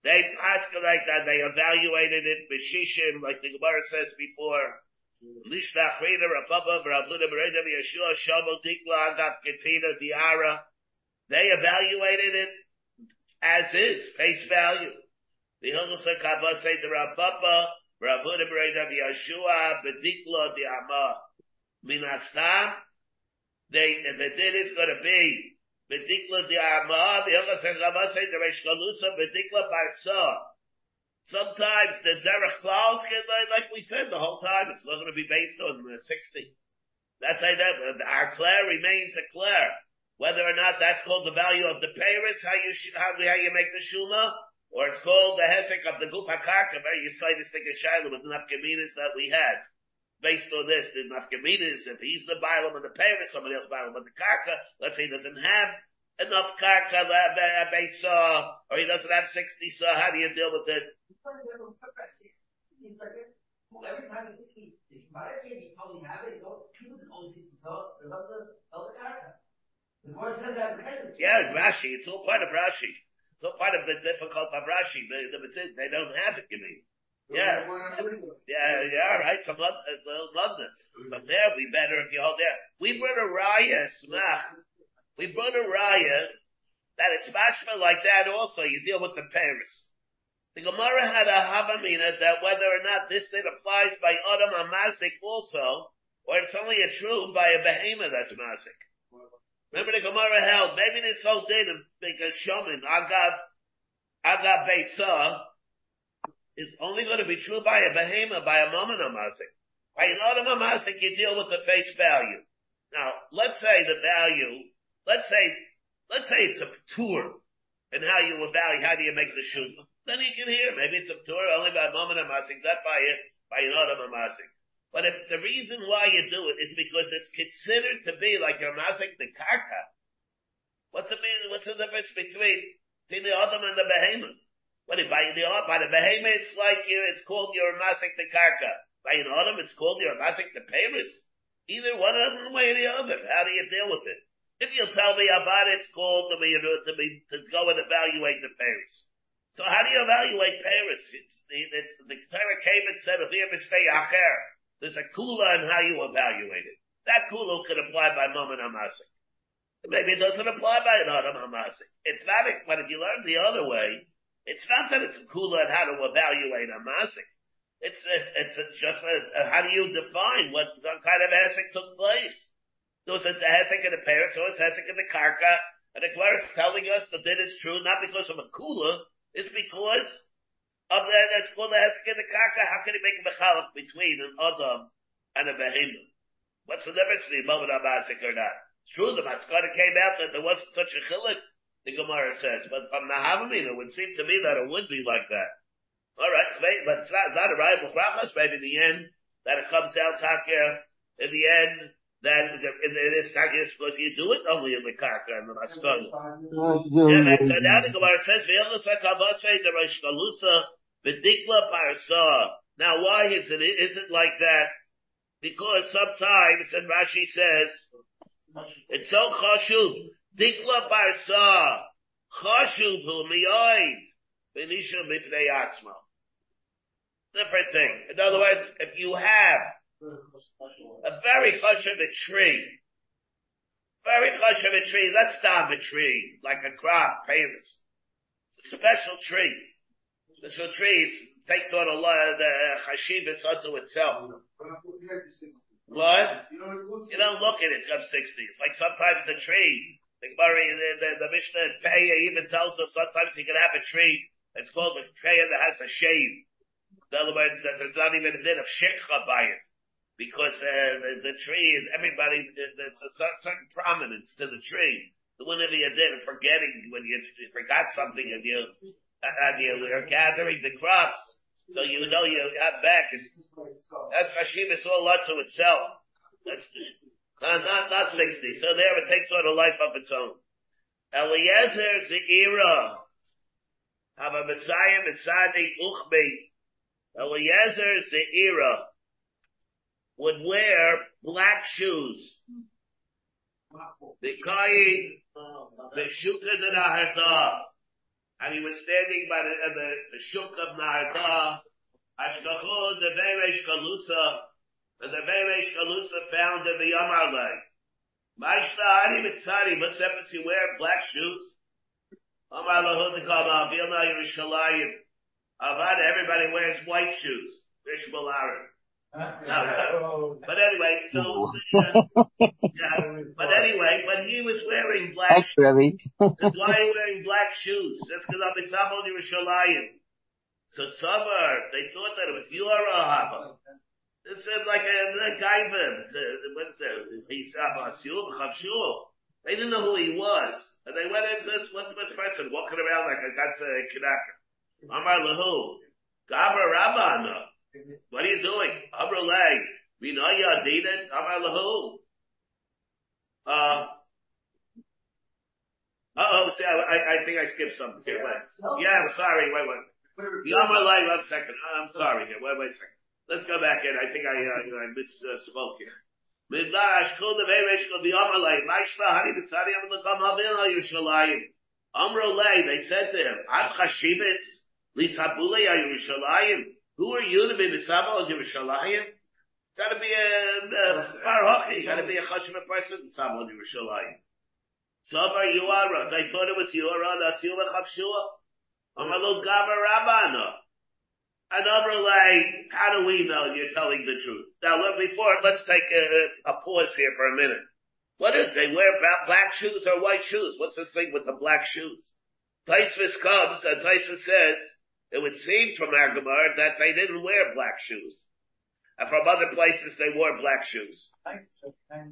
they asked like that, they evaluated it, Bishishim, like the Gemara says before, Lishnach Reda Rabba Rav Luda Bereda Yeshua, Shamo Dikla Agat Ketina Diara, they evaluated it as is, face value. The Hilchasa Kavasei the Rabba, Rav Luda Bereda Yeshua, Bedikla Diama, Minastam, they, the din is going to be Bedikla di Arma, the Yoga says, say the Resh Galusa, Bedikla Barsa. Sometimes the Derech clouds get like we said the whole time, it's not going to be based on the 60. That's how that, uh, our Claire remains a Claire. Whether or not that's called the value of the Paris, how you, how, how you make the Shuma, or it's called the Hesek of the Guf HaKarka, where you say this thing of Shiloh with the Nafkaminas that we had based on this, the nafkaminas, if he's the Bailam and the Paris, somebody else Bailam and the Karka, let's say he doesn't have enough Karka, based uh, saw, or he doesn't have 60 saw, how do you deal with it? Every time you think he, by the you probably have it, you don't, people that only 60 saw, there's other, other Karka. The more says that, Yeah, Rashi, it's all part of Rashi. It's all part of the difficult of Rashi. They, don't have it, you mean. Yeah. Yeah, yeah, right. Some London. So there, we better if you hold there. We brought a raya, smach. We brought a raya that it's mashma like that also. You deal with the Paris. The Gemara had a havamina that whether or not this thing applies by Adam Amazik also, or it's only a true by a behemoth that's Mazik. Remember the Gemara held, maybe this whole thing because Shomin, Agav, Agav Beisa, is only going to be true by a behemoth, by a moment amasik. By an autumn amasik, you deal with the face value. Now, let's say the value, let's say, let's say it's a tour, and how you evaluate, how do you make the shuma? Then you can hear, maybe it's a tour only by moment amasik, not by it, by an autumn amasik. But if the reason why you do it is because it's considered to be like a masik the karka, what's the meaning, what's the difference between between the autumn and the behemoth? What if by the by the behemoth, it's like you, it's called your masik the karka. By an autumn, it's called your masik the paris. Either one of them way or the other. How do you deal with it? If you'll tell me about it, it's called to be to be to go and evaluate the paris. So how do you evaluate paris? It's the it's, the Torah came and said if you mistake acher, there's a kula on how you evaluate it. That kula could apply by moment amasik. Maybe it doesn't apply by an autumn amasik. It's not. But if you learn the other way. It's not that it's a kula on how to evaluate a masik. It's it's, it's just a, a, how do you define what, kind of hesek took place? There was a hesek in the Paris, there was hesek in the karka, and the Gemara is telling us that that is true not because of a kula, it's because of that, that's called the hesek in the karka. How can you make a mechalak between an adam and a behemoth? What's the difference between of masik or not? It's true, the maskara came out that there wasn't such a chilik the Gemara says. But from the Havamina, it would seem to me that it would be like that. All right, but it's not, not a Buchrachas, maybe in the end, that it comes out Takir, in the end, then in this Takir, because you do it only in the Karka and the Maskana. Yeah, so now the Gemara says, the Rosh Galusa, V'dikla parsa. Now why is it, is it like that? Because sometimes, and Rashi says, it's so chashuv, Dikla barsa, chashuv hu miyoid, v'nisha mifnei atzma. Different thing. In other words, if you have a very chashuv tree, very chashuv tree, let's stop a tree, like a crop, famous. It's a special tree. Special tree, it takes on a lot of the chashivas unto itself. What? You don't look at it, it's 60. It's like sometimes a tree, the the, the, the Mishnah Peah even tells us sometimes you can have a tree, it's called a tree that has a shade. In other words, that there's not even a din of shikha by it. Because uh, the, the tree is everybody. There's a certain prominence to the tree. Whenever you did forgetting when you, forgot something and you and you are gathering the crops, so you know you have back. It's, that's Hashivas all unto itself. That's not, not not sixty. So there it takes on a life of its own. Eliezer Zeira. Have a Messiah Messiah Uchbe. Eliezer Zeira would wear black shoes. The Kai, the Shuka de. And he was standing by the, uh, the, the Shuk of Naharda. Ashkachu the Beresh Kalusa. And the Beresh Kalusa found in the Yamarlei. Maishta Hari Mitzari, what's happens you wear black shoes? Amar Lahud Kama, Vilna Yerushalayim. Avad, everybody wears white shoes. Rishbal Aaron. No, but anyway, so, uh, yeah, but anyway, when he was wearing black Thanks, Rebbe. shoes, why are you wearing black shoes? That's because I'm Isabel Yerushalayim. So summer, they thought that it was Yorah It said like a, a gaiva, what's the, Isabel Asyul, They didn't know who he was. And they went into this, what's this person walking around like a Gatsa Kedaka. Amar Lahu. Gabra Rabbana. What are you doing? Abralay. Vinaya Adidan. Amar Lahu. Uh, uh-oh, see, I, I, I think I skipped something here. Wait. Yeah, I'm sorry. Wait, wait. Yamalay, one second. I'm sorry here. Wait, wait a second. Let's go back in. I think I, uh, I misspoke here. Midrash kol the veresh kol the Amalei. Ma'ishma hari b'sari am l'kam havin al Yerushalayim. Amrolei, they said to him, Ad chashibis lisabulei al Yerushalayim. Who are you to be b'sabal al Yerushalayim? Gotta be a, a farhochi. Gotta be a chashiv person b'sabal al Yerushalayim. Sabar Yuara. I thought it was Yuara. Nasil v'chavshua. Amalo gaba rabana. And Amrulay, how do we know you're telling the truth? Now, look, before, let's take a, a pause here for a minute. What is, they wear black shoes or white shoes? What's this thing with the black shoes? Tosfos comes and Tosfos says, it would seem from our Gemara that they didn't wear black shoes. And from other places they wore black shoes.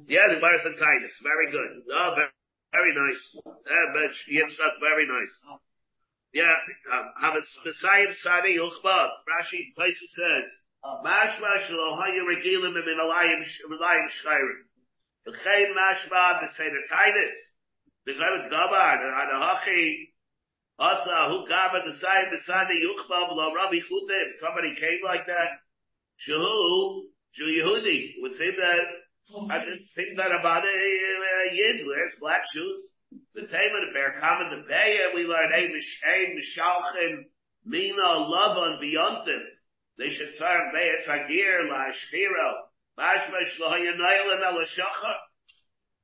Yeah, the Gemara said Titus. Very good. No, very, very nice. Uh, but Yitzchak, very nice. Yeah, have Messiah Sadi Uchbad. Rashi places says, Mashma shelo haya regilim min alayim shayrim. V'chein mashma b'seder Titus. The Gavet Gabar, the Hachi, Asa, who Gabar the side Sadi Uchbad lo Rabbi Chute. If somebody came like that, Shehu, Jew Yehudi, would say that, oh, I didn't think that about a, a Yid wears black shoes. The Tamer, the Bear Kama, the Beya, we learn, hey, Mishaim, Mishalchim, Mina, Lavan, Beyontif. They should turn Beya Sagir, La Shchiro, Mashmash, La Hayanail, and La Shacha.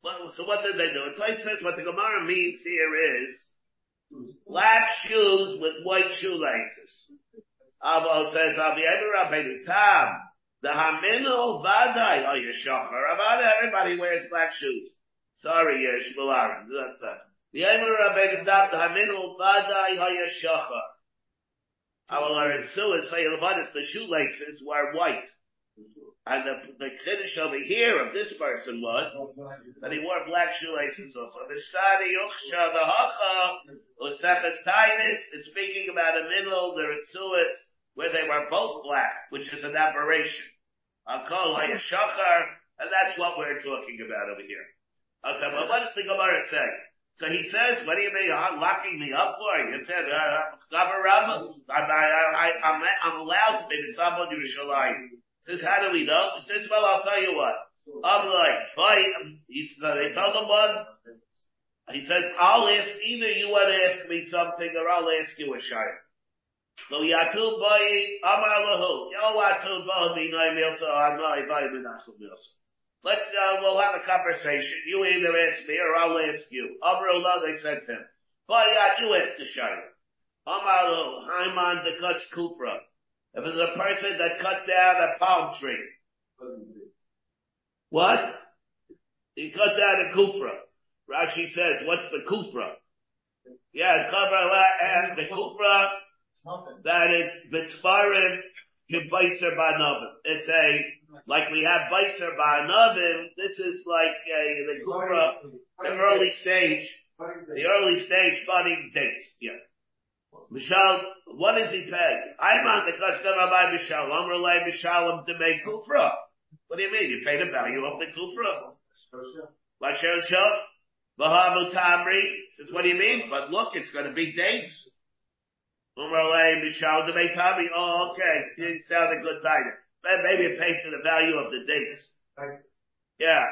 Well, so what did they do? It says what the Gemara means here is black shoes with white shoelaces. Abel says, able to Tam. The Haminu Vadai, oh, you shachar. About everybody wears black shoes. Sorry, Yesh Aaron. That's that. The Eimer Rabbeinu Dab, the Haminu Vadai Hayashachar. I will learn Suez, say the shoelaces were white. And the, the Kiddush over here of this person was that he wore black shoelaces also. The Shadi Yuchsha, the Hacha, Useches Tainis, is speaking about a middle, the Ritzuas, where they were both black, which is an aberration. Akol Hayashachar, and that's what we're talking about over here. I said, well, what does the Gemara say? So he says, what are you locking me up for? You said, uh, I'm, I, I'm, I'm allowed to be the Sabon Yerushalayim. Says, how do we know? He says, well, I'll tell you what. I'm like, fine. He they told him one. He says, I'll ask, either you want to ask me something or I'll ask you a shayr. So Yaakov boy, Amar lahu. Yo, Yaakov boy, mi noy milso, anoy boy, menachel milso. Let's, uh, we'll have a conversation. You either ask me or I'll ask you. Amrullah, they said to him. Yeah, you ask the shayr. Amar lahu, Haiman the Kutch Kupra. If it's a person that cut down a palm tree. What? He cut down a kupra. Rashi says, what's the kufra? Yeah, cover and the kupra that it's the tvarim kibaiser ba'anavim. It's a, like we have baiser ba'anavim, this is like a, the gura, the early stage, the early stage budding dates, yeah. Mishal, what does he pay? I'm on the kachkam abai Mishal, I'm rely Mishalim to make kufra. What do you mean? You pay the value of the kufra. Like Shel Vahavu Tamri, says, what do you mean? But look, it's be dates. Mishal to make Tamri, oh okay, you sound a good title. Maybe it pays to the value of the dates. Yeah.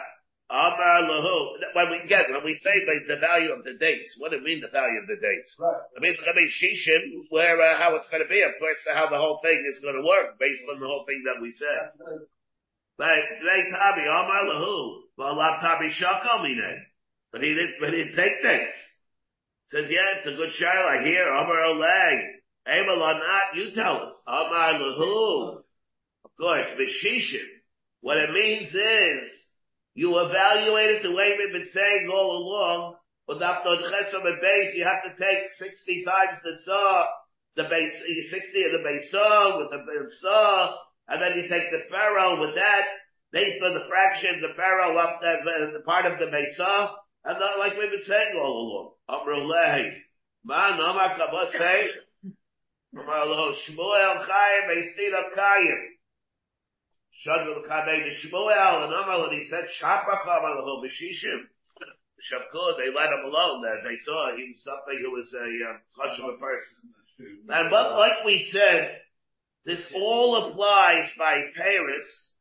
Amar lahu. When we get, when we say the, the value of the dates, what do it mean the value of the dates? Right. I mean, it's going to be shishim, where, uh, how it's going to be, of course, how the whole thing is going to work, based on the whole thing that we said. Like, they tabi, Amar lahu, v'alav tabi shakal mine. But he didn't, but he didn't take dates. Says, yeah, it's a good shaila here, Amar oleg. Able or not, you tell us. Amar lahu. Of course, v'shishim. What it means is, you evaluate it the way we've been saying all along. With after chesam and base, you have to take 60 times the saw, the base, 60 of the base saw with the saw, and then you take the pharaoh with that, based on the fraction, the pharaoh up the, the, the part of the base saw, and not like we've been saying all along. Amrullah. Man, Amar Kabas say, Amar Shmuel Chayim, Beistin of Shadul Kabei the Shmuel and Amal and he said Shapach Amal B'Shishim. They let him alone. They saw he was something who was a uh, of a person. And but like we said, this all applies by Paris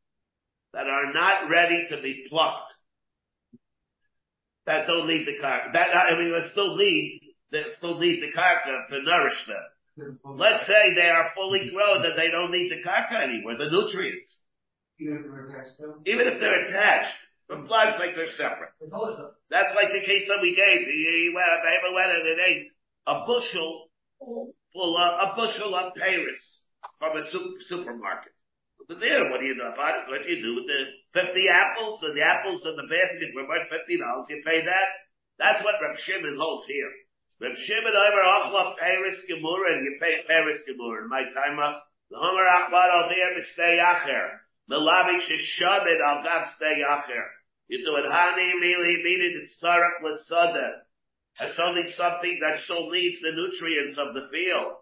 that are not ready to be plucked. That don't need the karka. That I mean, that still need that still need the karka to nourish them. Let's say they are fully grown that they don't need the karka anymore, the nutrients. Even if they're attached, from blood's like they're separate. That's like the case that we gave. He went, Behemoth went and it ate a bushel full of, a bushel of Paris from a super, supermarket. But there, what do you do about it? What do you do with the 50 apples? So the apples in the basket were worth $50. You pay that? That's what Reb Shimon holds here. Reb Shimon over Achla Paris Gemura and you pay Paris Gemura. My time. The Homer Achbar al there mistay acher. Melavish is shabed al gav stay acher. You do it hani mili meaning it's sarach l'sada. It's only something that still needs the nutrients of the field.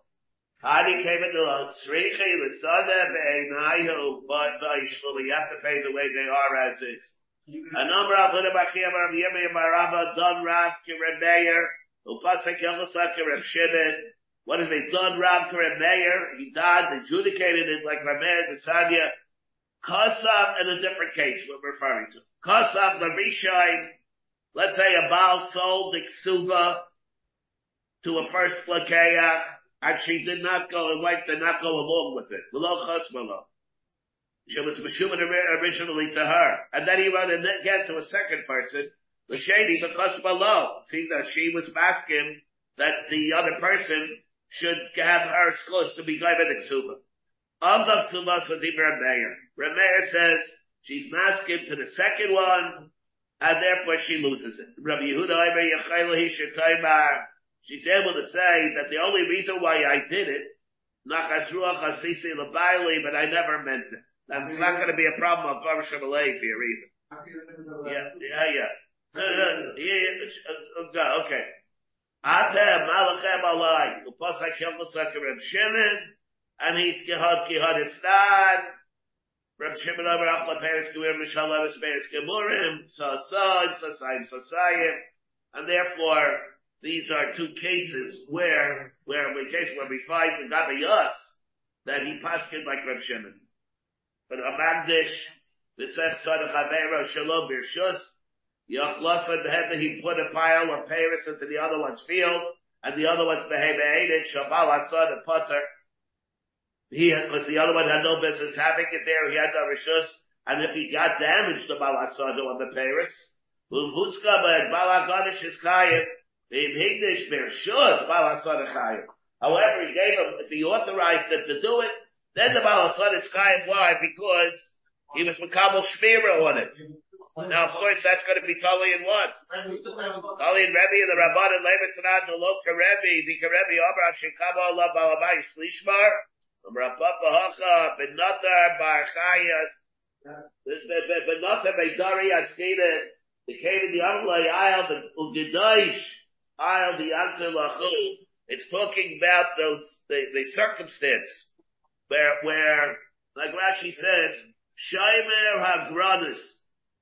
Hani came into the tzrichi l'sada be'einayu but you have to pay the way they are as is. A number of Huda Bachia Rav Yemi Marava Don Rav Kireb Meir Upasek Yomosak Kireb Shimon. What is it? Don Rav Kireb Meir. He died, adjudicated it like Rameir Desanya. Kasav in a different case we're referring to. Kasav the Rishine, let's say a Baal sold the Ksuva to a first Plakeach, and she did not go, and wife did not go along with it. Below Chasmalo. She was Meshuman originally to her. And then he went again to a second person, the Shady, because below. See that she was asking that the other person should have her close to be Gaiva the Ksuva. Amdav Sumasa Di Remeir. Remeir says she's masking to the second one, and therefore she loses it. Rabbi Yehuda Omer Yechayla Hishakaimar. She's able to say that the only reason why I did it, Nachas Ruach Hasisi Labaili, but I never meant it. That's not going to be a problem of Baruch Shemalei here either. Yeah, yeah, yeah. Uh, uh, yeah, uh, okay. Atem Malachem Alai. Upasak Yom Reb Shimon and he's gehad gehad istan. Reb Shimon Omer Achla Peres Gewir Mishal Levis Peres Gemurim, Sasad, Sasayim, Sasayim, and therefore these are two cases where, where in case where we find the Gabi Yas, that he paskin like Reb Shimon. But a Magdish, the Sech Sadach Avera Shalom Birshus, Yachlasan Beheda, he put a pile of Paris into the other one's field, and the other one's Behebe Eidin, Shabal Asad and Potter, he, because the other one had no business having it there, he had no rishus, and if he got damaged, the balasado on the Paris, Umhuska, but balagonish is kayim, the higdish bershus, balasado chayim. However, he gave him, if he authorized him to do it, then the balasado is kayim. Why? Because he was Makabal Shmira on it. Now, of course, that's going to be totally in what? Totally in Rebbe and the Rabban and Levitanad, the Loka Rebbe, the Rebbe, Abra, Shekaba, Allah, Balabai, Shlishmar, Benatar Bar Chayas, Benatar Beidari Askeda, the came in the Amlay Ayal, the Ugedaish, Ayal, the Antel Lachu. It's talking about those, the, the circumstance where, where, like Rashi says, Shaimer Hagranis.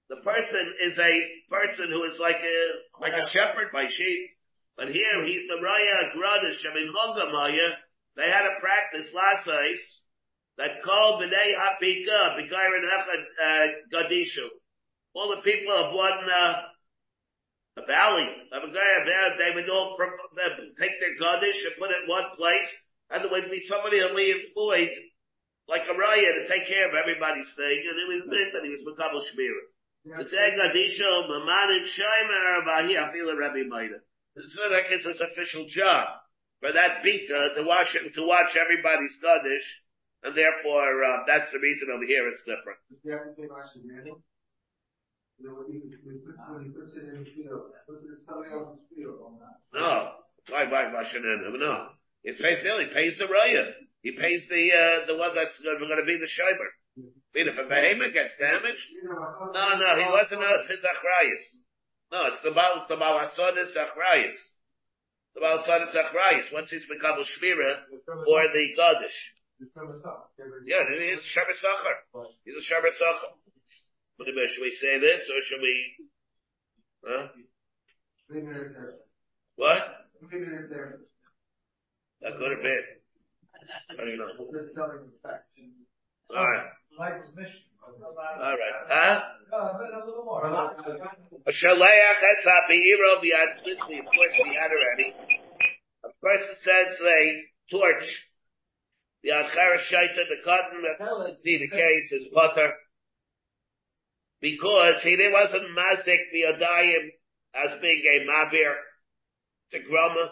The person is a person who is like a, like a shepherd by sheep. But here he's the Raya Gradish, I mean Hogamaya. They had a practice last ice that called B'nai Hapika, B'gairin Echad, uh, Gadishu. All the people of one, uh, a valley, of a guy, they would all from, take their Gadish and put it in one place, and there would be somebody we employed, like a Raya, to take care of everybody's thing, and it was meant that he was Makabal Shmira. The saying Gadishu, Maman and Shaimer, Vahi, Afila Rabbi Maida. It's not like it's his official job for that bika to watch to watch everybody's kaddish, and therefore uh, that's the reason over here it's different. No, why why shouldn't No, he pays He pays the raya. He pays the uh, the one that's going to be the shiber. But if a behemoth gets damaged, no, no, he wasn't. No, it's his achrayas. No, it's the Baal, it's the Baal Hasonis Achrayis. The Baal Hasonis Achrayis, once he's become a Shmira, or the Gadish. Yeah, it is Shabbat Sachar. He's a Shabbat Sachar. Should we say this, or should we, huh? What? That could have been. I don't know. Alright. Alright. Huh? A shaleach has ha'beiro b'yad Misli, of course we had already. Of course it says a torch. The Adchara Shaita, the cotton, that's see the case, is butter. Because he wasn't mazik the Adayim as being a mavir, it's a grama,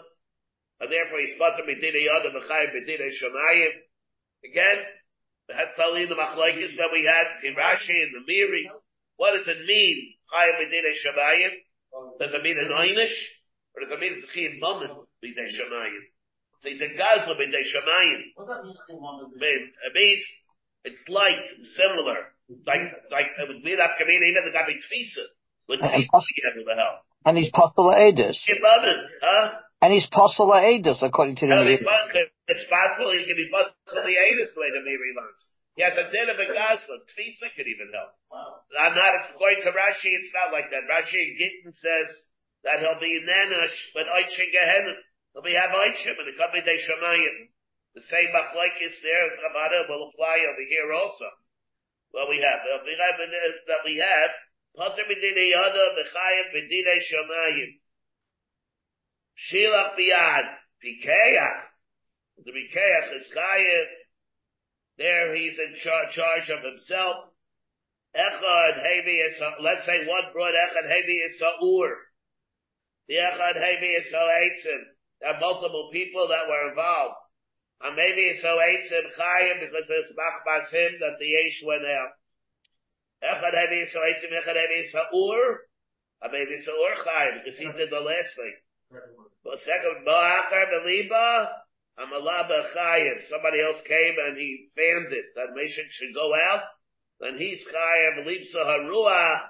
and therefore he's butter b'dina yada b'chayim b'dina shamayim. Again, the Hetzali, the machlaikis that we had, in Rashi and the Meiri, what does it mean? Chayim b'dinei shamayim? Does it mean an einish? Or does it mean it's chiyim moment b'dinei shamayim? So it's a gazla b'dinei shamayim. What does that mean? It means, it's like, similar. Like, like, it would be that community, even the guy tfisa. With tfisa, you the hell. And he's Postula Edis. huh? And he's Postula Edis, according to the Meiri. It's possible he can be Postula Edis the way the Meiri learns. He has a din of a gazla. Tfisa could even help. Wow. I'm not, according to Rashi, it's not like that. Rashi in Gittin says that he'll be in Nanush, but Oichin Gehenim. He'll be have Oichim, and it could be De Shemayim. The same machlekes there, Chabada will apply over here also. What we have, that we have, Potter b'dinei Yoda, B'chayim b'dinei Shemayim. Shilach biyad, Pikeach. The Pikeach is Chayim. There he's in char- charge of himself. Echad Hevi is, let's say one brought Echad Hevi is Sa'ur. The Echad Hevi is Sa'etzim. There are multiple people that were involved. And maybe it's Sa'etzim Chayim because it's Machbas him that the Yesh went out. Echad Hevi is Sa'etzim, Echad Hevi is Sa'ur. And maybe Sa'ur Chayim because he did the last thing. But second. Somebody else came and he fanned it that Meshach should go out then he's chayav lipsa haruach,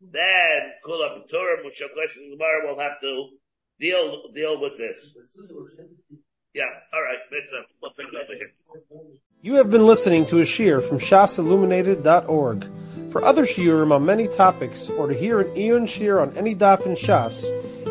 then kula b'turim, which of course tomorrow will have to deal deal with this. Yeah, all right, mitzvah. Uh, we'll pick it over here. You have been listening to a shear from shasilluminated.org. For other shiurim on many topics, or to hear an Eon shear on any daf in Shas,